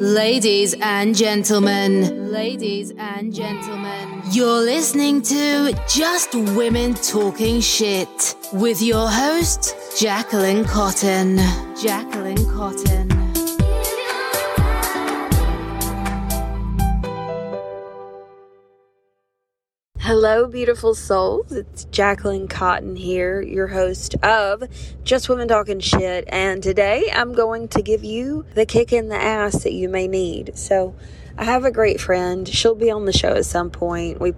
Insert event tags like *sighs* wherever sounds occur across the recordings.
Ladies and gentlemen, ladies and gentlemen, you're listening to Just Women Talking Shit with your host, Jacquelynn Cotten. Jacquelynn Cotten. Hello, beautiful souls. It's Jacquelynn Cotten here, your host of Just Women Talking Shit. And today I'm going to give you the kick in the ass that you may need. So, I have a great friend. She'll be on the show at some point. We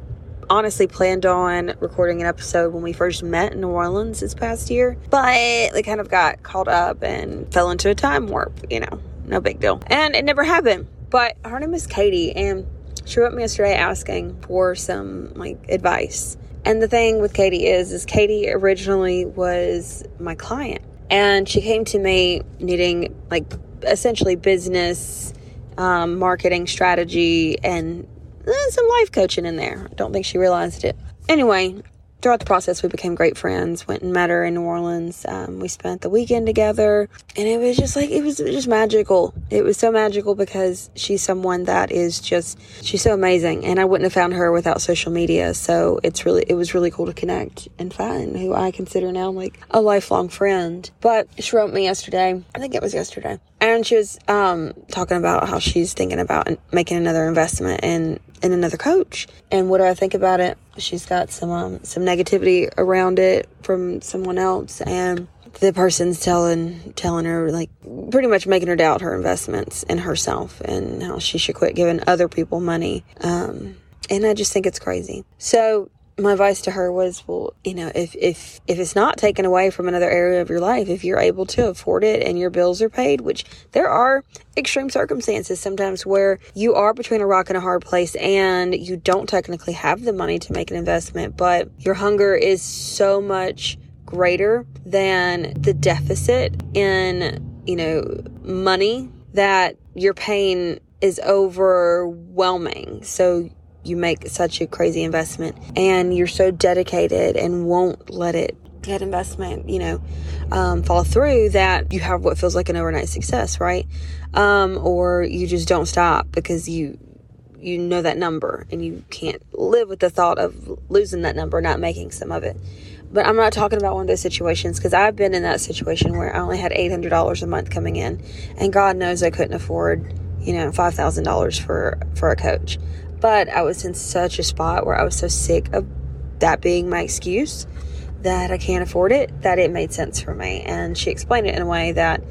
honestly planned on recording an episode when we first met in New Orleans this past year, but they kind of got caught up and fell into a time warp, you know, no big deal. And it never happened. But her name is Katie, and she wrote me yesterday asking for some like advice. And the thing with Katie is, is Katie originally was my client, and she came to me needing like essentially business, um, marketing strategy, and eh, some life coaching in there. I don't think she realized it. Anyway, throughout the process, we became great friends. Went and met her in New Orleans. Um, we spent the weekend together, and it was just like it was just magical. It was so magical because she's someone that is just she's so amazing, and I wouldn't have found her without social media. So it's really it was really cool to connect and find who I consider now like a lifelong friend. But she wrote me yesterday. I think it was yesterday. And she was um, talking about how she's thinking about making another investment in in another coach. And what do I think about it? She's got some um, some negativity around it from someone else, and the person's telling telling her like pretty much making her doubt her investments in herself and how she should quit giving other people money. Um, and I just think it's crazy. So my advice to her was well you know if if if it's not taken away from another area of your life if you're able to afford it and your bills are paid which there are extreme circumstances sometimes where you are between a rock and a hard place and you don't technically have the money to make an investment but your hunger is so much greater than the deficit in you know money that your pain is overwhelming. So you make such a crazy investment and you're so dedicated and won't let it that investment you know um, fall through that you have what feels like an overnight success right? Um, or you just don't stop because you you know that number and you can't live with the thought of losing that number not making some of it. But i'm not talking about one of those situations because i've been in that situation where i only had $800 a month coming in and god knows i couldn't afford you know $5000 for for a coach but I was in such a spot where I was so sick of that being my excuse that I can't afford it that it made sense for me. And she explained it in a way that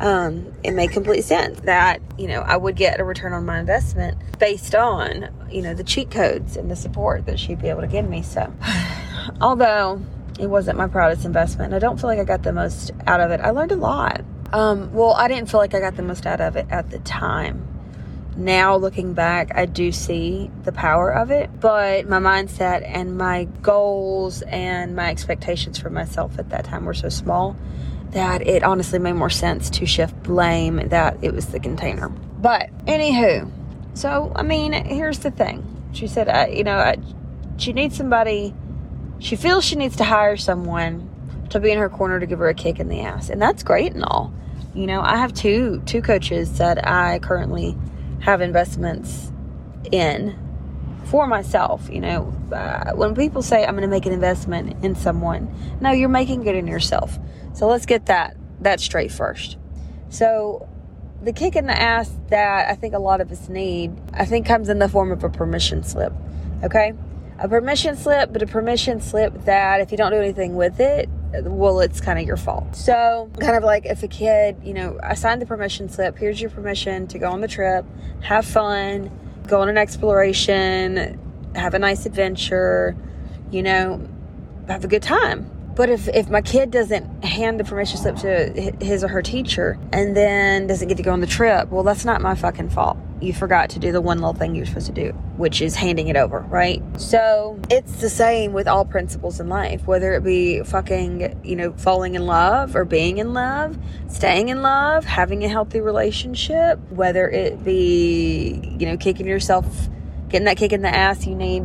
um, it made complete sense that, you know, I would get a return on my investment based on, you know, the cheat codes and the support that she'd be able to give me. So, *sighs* although it wasn't my proudest investment, I don't feel like I got the most out of it. I learned a lot. Um, well, I didn't feel like I got the most out of it at the time now looking back, I do see the power of it, but my mindset and my goals and my expectations for myself at that time were so small that it honestly made more sense to shift blame that it was the container. But anywho, so I mean, here's the thing. She said, uh, you know, I, she needs somebody. She feels she needs to hire someone to be in her corner to give her a kick in the ass, and that's great and all. You know, I have two two coaches that I currently have investments in for myself. You know, uh, when people say I'm going to make an investment in someone, no, you're making it in yourself. So let's get that that straight first. So the kick in the ass that I think a lot of us need, I think comes in the form of a permission slip. Okay? A permission slip, but a permission slip that if you don't do anything with it, well, it's kind of your fault. So, kind of like if a kid, you know, I signed the permission slip, here's your permission to go on the trip, have fun, go on an exploration, have a nice adventure, you know, have a good time. But if, if my kid doesn't hand the permission slip to his or her teacher and then doesn't get to go on the trip, well, that's not my fucking fault. You forgot to do the one little thing you're supposed to do, which is handing it over, right? So it's the same with all principles in life, whether it be fucking, you know, falling in love or being in love, staying in love, having a healthy relationship, whether it be, you know, kicking yourself, getting that kick in the ass you need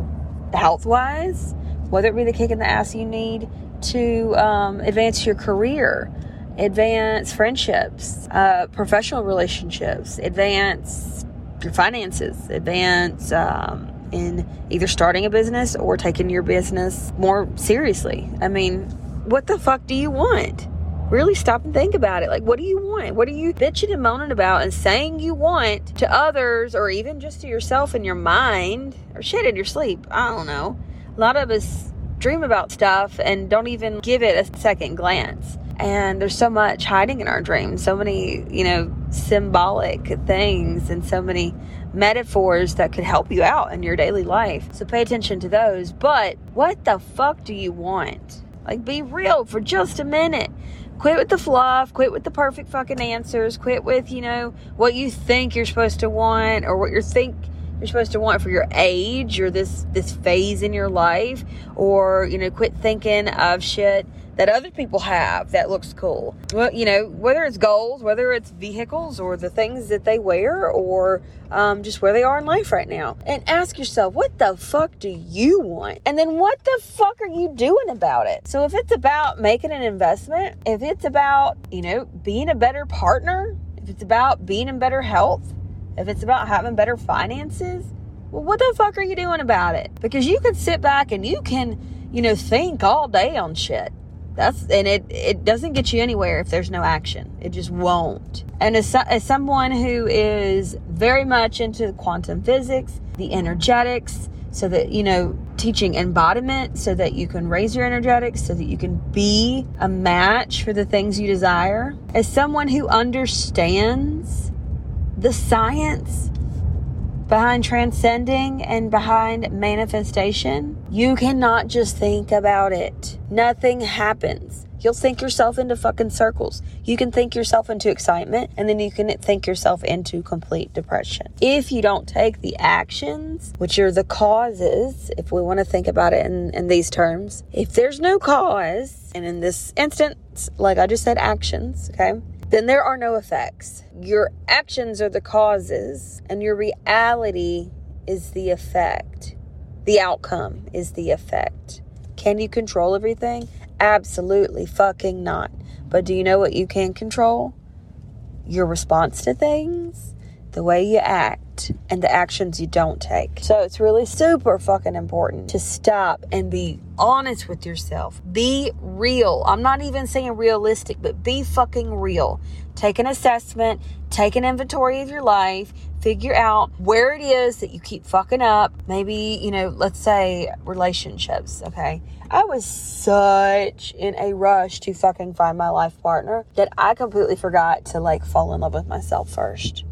health wise, whether it be the kick in the ass you need to um, advance your career. advance friendships, uh, professional relationships, advance your finances, advance um, in either starting a business or taking your business more seriously. I mean, what the fuck do you want? Really stop and think about it. Like, what do you want? What are you bitching and moaning about and saying you want to others or even just to yourself in your mind or shit in your sleep? I don't know. A lot of us dream about stuff and don't even give it a second glance. And there's so much hiding in our dreams, so many, you know, symbolic things and so many metaphors that could help you out in your daily life. So pay attention to those. But what the fuck do you want? Like, be real for just a minute. Quit with the fluff, quit with the perfect fucking answers, quit with, you know, what you think you're supposed to want or what you think you're supposed to want for your age or this this phase in your life or, you know, quit thinking of shit that other people have that looks cool. Well, you know, whether it's goals, whether it's vehicles or the things that they wear or um, just where they are in life right now. And ask yourself, what the fuck do you want? And then what the fuck are you doing about it? So if it's about making an investment, if it's about, you know, being a better partner, if it's about being in better health, if it's about having better finances, well, what the fuck are you doing about it? Because you can sit back and you can, you know, think all day on shit. That's and it it doesn't get you anywhere if there's no action. It just won't. And as, as someone who is very much into quantum physics, the energetics, so that you know teaching embodiment so that you can raise your energetics so that you can be a match for the things you desire as someone who understands the science behind transcending and behind manifestation, you cannot just think about it. Nothing happens. You'll think yourself into fucking circles. You can think yourself into excitement and then you can think yourself into complete depression. If you don't take the actions, which are the causes, if we want to think about it in, in these terms, if there's no cause, and in this instance, like I just said, actions, okay? Then there are no effects. Your actions are the causes, and your reality is the effect. The outcome is the effect. Can you control everything? Absolutely fucking not. But do you know what you can control? Your response to things, the way you act, and the actions you don't take. So it's really super fucking important to stop and be honest with yourself. Be real. I'm not even saying realistic, but be fucking real. Take an assessment, take an inventory of your life, figure out where it is that you keep fucking up. Maybe, you know, let's say relationships, okay? I was such in a rush to fucking find my life partner that I completely forgot to like fall in love with myself first.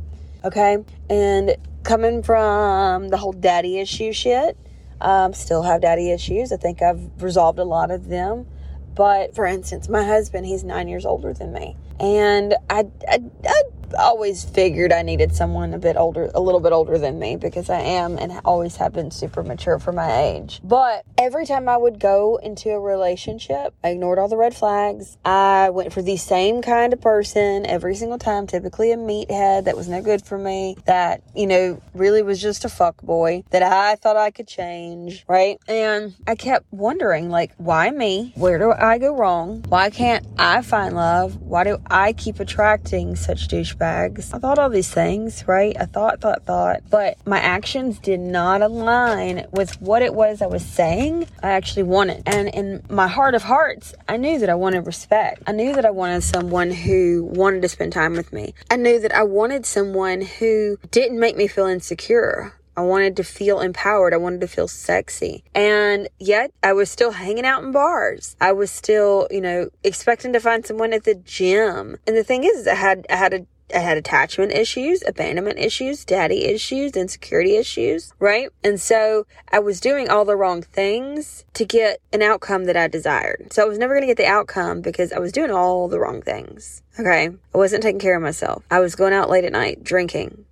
Okay? And coming from the whole daddy issue shit, um, still have daddy issues. I think I've resolved a lot of them. But for instance, my husband, he's nine years older than me. And I, I, I always figured I needed someone a bit older, a little bit older than me because I am and always have been super mature for my age. But every time I would go into a relationship, I ignored all the red flags. I went for the same kind of person every single time, typically a meathead that was no good for me, that, you know, really was just a fuck boy that I thought I could change, right? And I kept wondering, like, why me? Where do I go wrong? Why can't I find love? Why do I keep attracting such douchebags. I thought all these things, right? I thought, thought, thought, but my actions did not align with what it was I was saying I actually wanted. And in my heart of hearts, I knew that I wanted respect. I knew that I wanted someone who wanted to spend time with me. I knew that I wanted someone who didn't make me feel insecure. I wanted to feel empowered. I wanted to feel sexy. And yet I was still hanging out in bars. I was still, you know, expecting to find someone at the gym. And the thing is, I had, I had a I had attachment issues, abandonment issues, daddy issues, insecurity issues, right? And so I was doing all the wrong things to get an outcome that I desired. So I was never going to get the outcome because I was doing all the wrong things. Okay. I wasn't taking care of myself. I was going out late at night, drinking,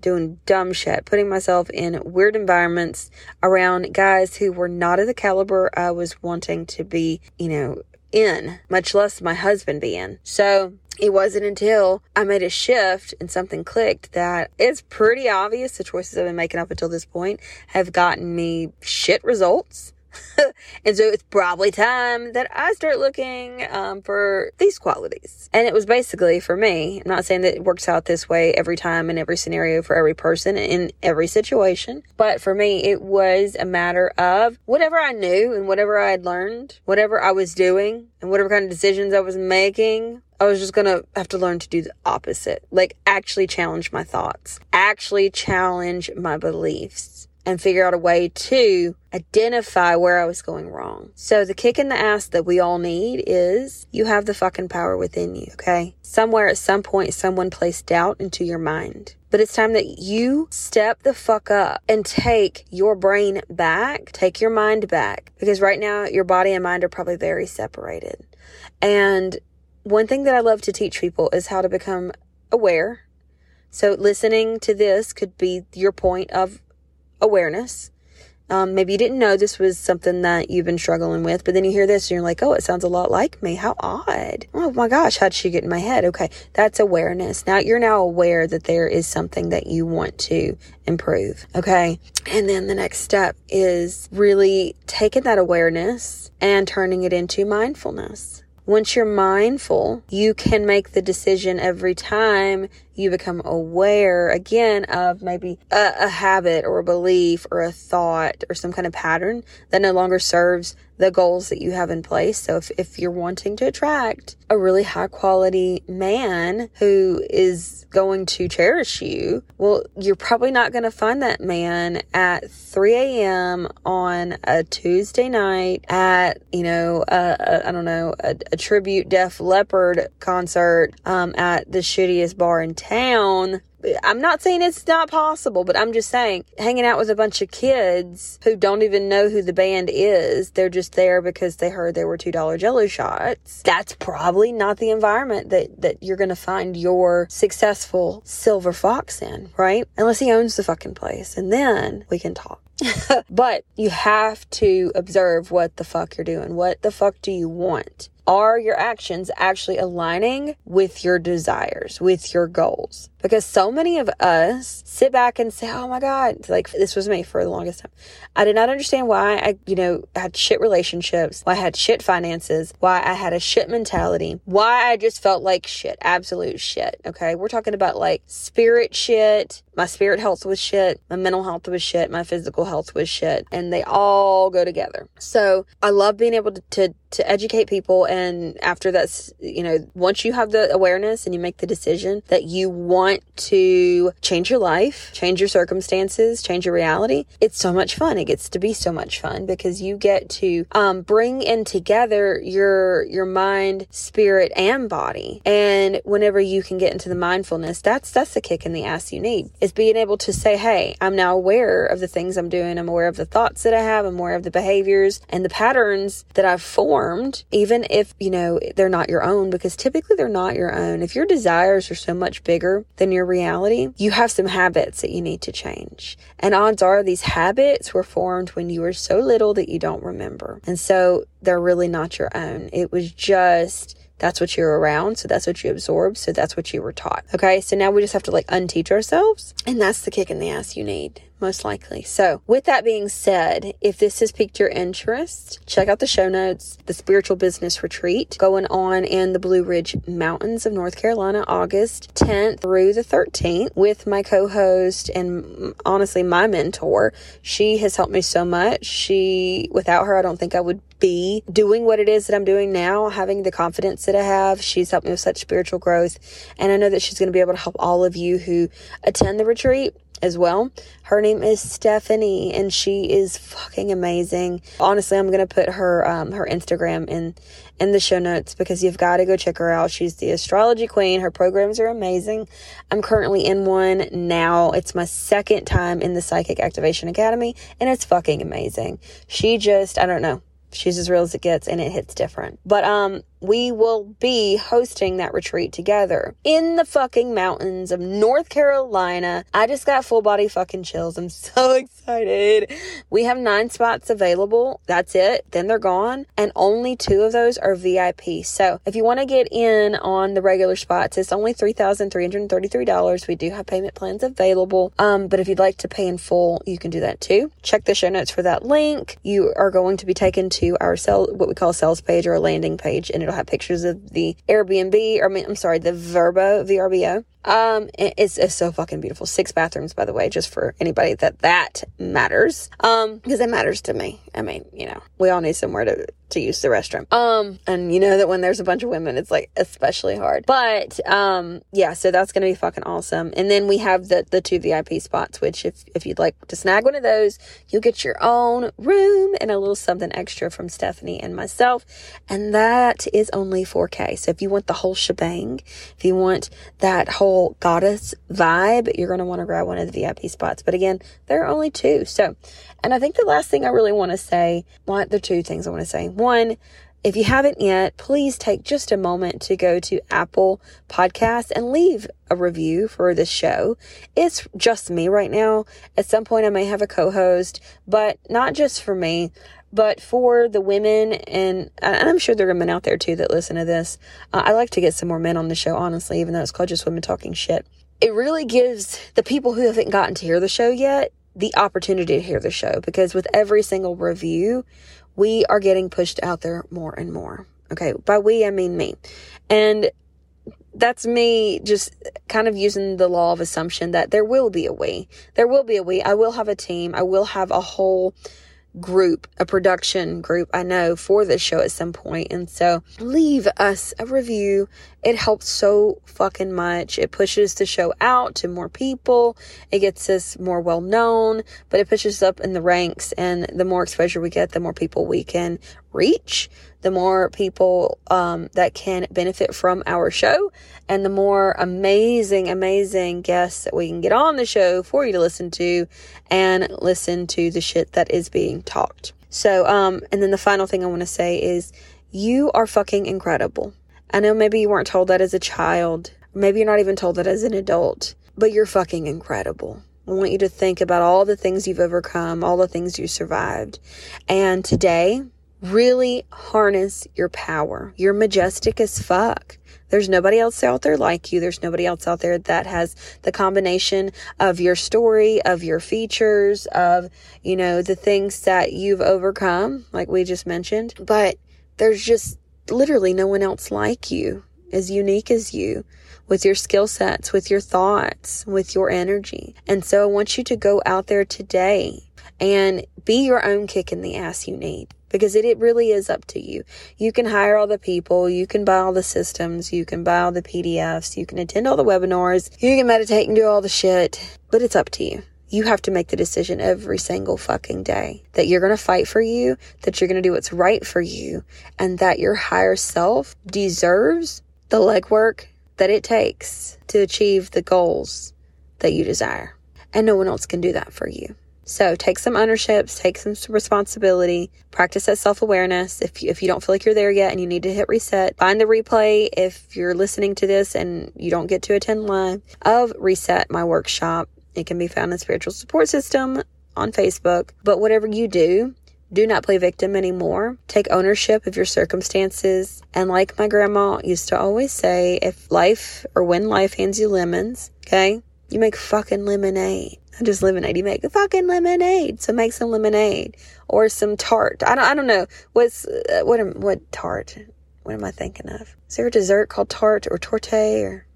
doing dumb shit, putting myself in weird environments around guys who were not of the caliber I was wanting to be, you know, in, much less my husband be in. So it wasn't until I made a shift and something clicked that it's pretty obvious the choices I've been making up until this point have gotten me shit results. *laughs* and so it's probably time that I start looking um, for these qualities. And it was basically for me, I'm not saying that it works out this way every time in every scenario for every person in every situation, but for me, it was a matter of whatever I knew and whatever I had learned, whatever I was doing, and whatever kind of decisions I was making, I was just gonna have to learn to do the opposite. Like, actually challenge my thoughts, actually challenge my beliefs, and figure out a way to identify where I was going wrong. So, the kick in the ass that we all need is you have the fucking power within you, okay? Somewhere at some point, someone placed doubt into your mind. But it's time that you step the fuck up and take your brain back, take your mind back, because right now your body and mind are probably very separated. And one thing that I love to teach people is how to become aware. So listening to this could be your point of awareness. Um, maybe you didn't know this was something that you've been struggling with, but then you hear this and you're like, oh, it sounds a lot like me. How odd. Oh my gosh, how'd she get in my head? Okay, that's awareness. Now you're now aware that there is something that you want to improve. Okay. And then the next step is really taking that awareness and turning it into mindfulness. Once you're mindful, you can make the decision every time you become aware again of maybe a, a, habit or a belief or a thought or some kind of pattern that no longer serves the goals that you have in place. So if, if you're wanting to attract a really high quality man who is going to cherish you, well, you're probably not going to find that man at 3 a.m. on a Tuesday night at, you know, I don't know, a, a tribute Def Leppard concert um, at the shittiest bar in town. I'm not saying it's not possible, but I'm just saying hanging out with a bunch of kids who don't even know who the band is. They're just there because they heard there were $2 jello shots. That's probably not the environment that, that you're going to find your successful silver fox in, right? Unless he owns the fucking place. And then we can talk. *laughs* but you have to observe what the fuck you're doing. What the fuck do you want? Are your actions actually aligning with your desires, with your goals? Because so many of us sit back and say, Oh my God, like this was me for the longest time. I did not understand why I, you know, had shit relationships, why I had shit finances, why I had a shit mentality, why I just felt like shit, absolute shit. Okay. We're talking about like spirit shit. My spirit health was shit. My mental health was shit. My physical health was shit. And they all go together. So I love being able to, to, to educate people. And after that's, you know, once you have the awareness and you make the decision that you want to change your life, change your circumstances, change your reality, it's so much fun. It gets to be so much fun because you get to um, bring in together your your mind, spirit, and body. And whenever you can get into the mindfulness, that's that's the kick in the ass you need. Is being able to say, "Hey, I'm now aware of the things I'm doing. I'm aware of the thoughts that I have. I'm aware of the behaviors and the patterns that I've formed, even if you know they're not your own, because typically they're not your own. If your desires are so much bigger than your reality, you have some habits that you need to change. And odds are these habits were formed when you were so little that you don't remember. And so they're really not your own. It was just that's what you're around. So that's what you absorb. So that's what you were taught. Okay. So now we just have to like unteach ourselves. And that's the kick in the ass you need most likely. So, with that being said, if this has piqued your interest, check out the show notes. The Spiritual Business Retreat going on in the Blue Ridge Mountains of North Carolina, August 10th through the 13th, with my co host and mm, honestly my mentor. She has helped me so much. She, without her, I don't think I would be doing what it is that I'm doing now, having the confidence that I have. She's helped me with such spiritual growth. And I know that she's going to be able to help all of you who attend the retreat as well. Her name is Stephanie and she is fucking amazing. Honestly, I'm to put her um, her Instagram in in the show notes because you've got to go check her out. She's the astrology queen. Her programs are amazing. I'm currently in one now. It's my second time in the Psychic Activation Academy and it's fucking amazing. She just, I don't know. She's as real as it gets and it hits different. But um we will be hosting that retreat together in the fucking mountains of North Carolina. I just got full body fucking chills. I'm *laughs* so excited. We have nine spots available. That's it. Then they're gone. And only two of those are VIP. So if you want to get in on the regular spots, it's only $3,333. We do have payment plans available. Um, but if you'd like to pay in full, you can do that too. Check the show notes for that link. You are going to be taken to our sell, what we call sales page or a landing page, and it'll have pictures of the Airbnb, or I mean, I'm sorry, the Vrbo, VRBO. Um, it's, it's so fucking beautiful. Six bathrooms, by the way, just for anybody that that matters. Um, because it matters to me. I mean, you know, we all need somewhere to, to use the restroom. Um, and you know that when there's a bunch of women, it's like especially hard. But, um, yeah, so that's going to be fucking awesome. And then we have the, the two VIP spots, which if, if you'd like to snag one of those, you'll get your own room and a little something extra from Stephanie and myself. And that is only 4K. So if you want the whole shebang, if you want that whole whole goddess vibe, you're going to want to grab one of the VIP spots. But again, there are only two. So, and I think the last thing I really want to say, well, are two things I want to say. One, if you haven't yet, please take just a moment to go to Apple Podcasts and leave a review for this show. It's just me right now. At some point, I may have a co host, but not just for me but for the women, and, and I'm sure there are men out there too that listen to this, uh, I like to get some more men on the show, honestly, even though it's called Just Women Talking Shit. It really gives the people who haven't gotten to hear the show yet the opportunity to hear the show because with every single review, we are getting pushed out there more and more. Okay, by we, I mean me. And that's me just kind of using the law of assumption that there will be a we. There will be a we. I will have a team. I will have a whole group, a production group, I know, for this show at some point. And so leave us a review. It helps so fucking much. It pushes the show out to more people. It gets us more well known, but it pushes us up in the ranks. And the more exposure we get, the more people we can reach, the more people um, that can benefit from our show, and the more amazing, amazing guests that we can get on the show for you to listen to and listen to the shit that is being talked. So, um, and then the final thing I want to say is you are fucking incredible. I know maybe you weren't told that as a child, maybe you're not even told that as an adult, but you're fucking incredible. I want you to think about all the things you've overcome, all the things you survived. And today, really harness your power. You're majestic as fuck. There's nobody else out there like you. There's nobody else out there that has the combination of your story, of your features, of, you know, the things that you've overcome, like we just mentioned. But there's just literally no one else like you, as unique as you, with your skill sets, with your thoughts, with your energy. And so I want you to go out there today and be your own kick in the ass you need because it, it really is up to you. You can hire all the people, you can buy all the systems, you can buy all the PDFs, you can attend all the webinars, you can meditate and do all the shit, but it's up to you. You have to make the decision every single fucking day that you're going to fight for you, that you're going to do what's right for you, and that your higher self deserves the legwork that it takes to achieve the goals that you desire. And no one else can do that for you. So take some ownership, take some responsibility, practice that self awareness. If if you don't feel like you're there yet and you need to hit reset, find the replay if you're listening to this and you don't get to attend live of Reset, my workshop. It can be found in Spiritual Support System on Facebook. But whatever you do, do not play victim anymore. Take ownership of your circumstances. And like my grandma used to always say, if life or when life hands you lemons, okay, you make fucking lemonade. Not just lemonade. You make fucking lemonade. So make some lemonade or some tart. I don't. I don't know what's uh, what. Am, what tart? What am I thinking of? Is there a dessert called tart or torte or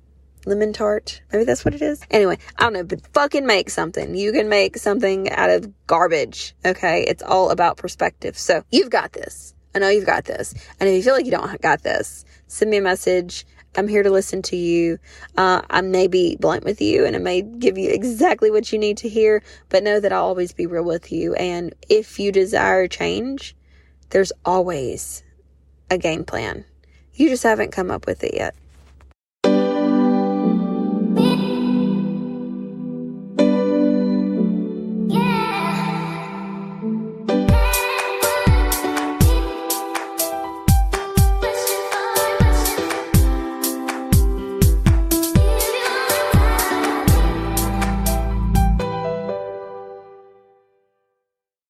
lemon tart? Maybe that's what it is. Anyway, I don't know. But fucking make something. You can make something out of garbage. Okay, it's all about perspective. So you've got this. I know you've got this. And if you feel like you don't got this, send me a message I'm here to listen to you. Uh, I may be blunt with you and I may give you exactly what you need to hear, but know that I'll always be real with you. And if you desire change, there's always a game plan. You just haven't come up with it yet.